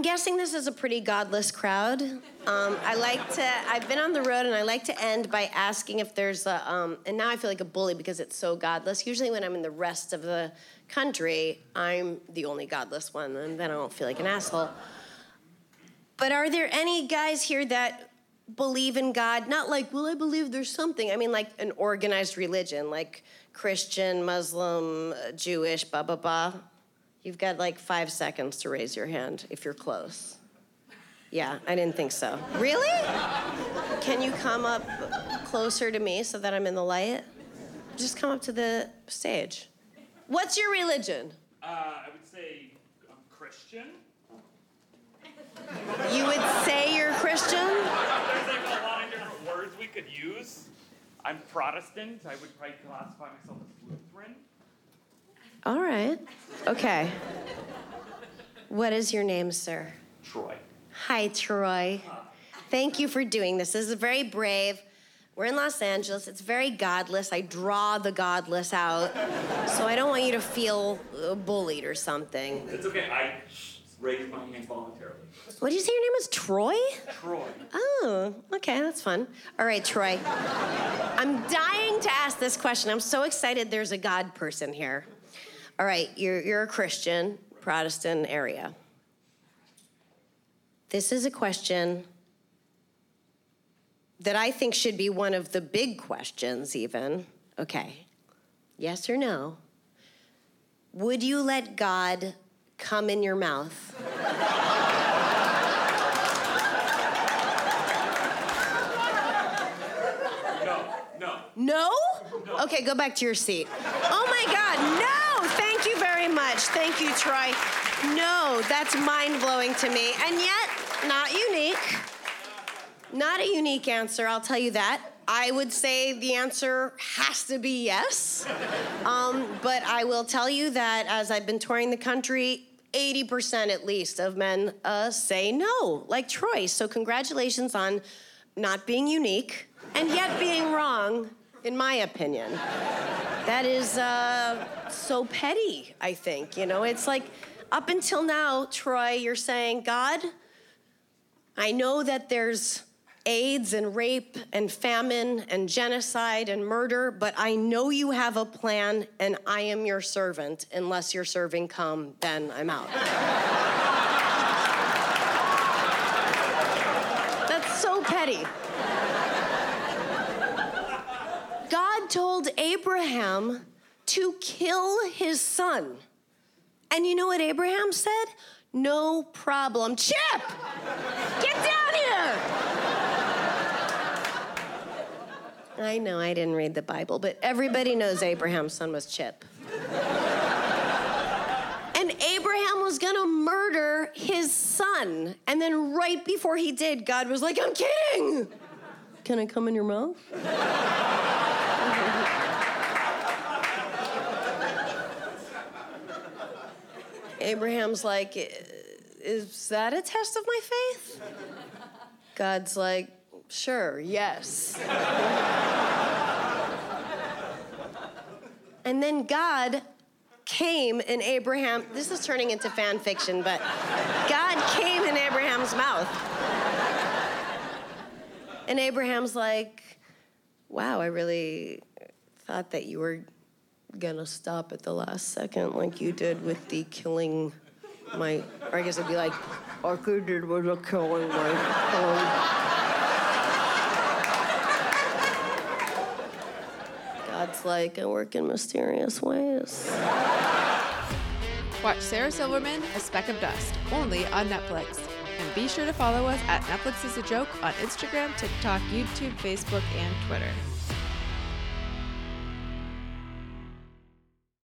I'm guessing this is a pretty godless crowd. Um, I like to, I've been on the road and I like to end by asking if there's a, um, and now I feel like a bully because it's so godless. Usually when I'm in the rest of the country, I'm the only godless one, and then I don't feel like an asshole. But are there any guys here that believe in God? Not like, well, I believe there's something. I mean, like an organized religion, like Christian, Muslim, uh, Jewish, blah, blah, blah. You've got like five seconds to raise your hand if you're close. Yeah, I didn't think so. Really? Can you come up closer to me so that I'm in the light? Just come up to the stage. What's your religion? Uh, I would say I'm Christian. You would say you're Christian? There's like a lot of different words we could use. I'm Protestant. I would probably classify myself as Lutheran. All right. Okay. What is your name, sir? Troy. Hi, Troy. Thank you for doing this. This is very brave. We're in Los Angeles. It's very godless. I draw the godless out. So I don't want you to feel uh, bullied or something. It's okay. I raised my hand voluntarily. What did you say your name was? Troy? Troy. Oh, okay, that's fun. All right, Troy. I'm dying to ask this question. I'm so excited there's a God person here. All right, you're, you're a Christian, Protestant area. This is a question that I think should be one of the big questions, even. Okay, yes or no? Would you let God come in your mouth? No, no. No? Okay, go back to your seat. Oh my God, no! Thank you much. Thank you, Troy. No, that's mind blowing to me. And yet, not unique. Not a unique answer, I'll tell you that. I would say the answer has to be yes. Um, but I will tell you that as I've been touring the country, 80% at least of men uh, say no, like Troy. So, congratulations on not being unique and yet being wrong, in my opinion. That is uh, so petty, I think. You know, it's like up until now, Troy, you're saying, God, I know that there's AIDS and rape and famine and genocide and murder, but I know you have a plan and I am your servant. Unless your serving come, then I'm out. That's so petty. Told Abraham to kill his son. And you know what Abraham said? No problem. Chip! Get down here! I know I didn't read the Bible, but everybody knows Abraham's son was Chip. and Abraham was gonna murder his son. And then right before he did, God was like, I'm kidding! Can I come in your mouth? Abraham's like, Is that a test of my faith? God's like, Sure, yes. and then God came in Abraham. This is turning into fan fiction, but God came in Abraham's mouth. And Abraham's like, Wow, I really thought that you were gonna stop at the last second, like you did with the killing my. Or I guess it'd be like, all I did was a killing my. God's like, I work in mysterious ways. Watch Sarah Silverman, A Speck of Dust, only on Netflix. And be sure to follow us at Netflix is a Joke on Instagram, TikTok, YouTube, Facebook, and Twitter.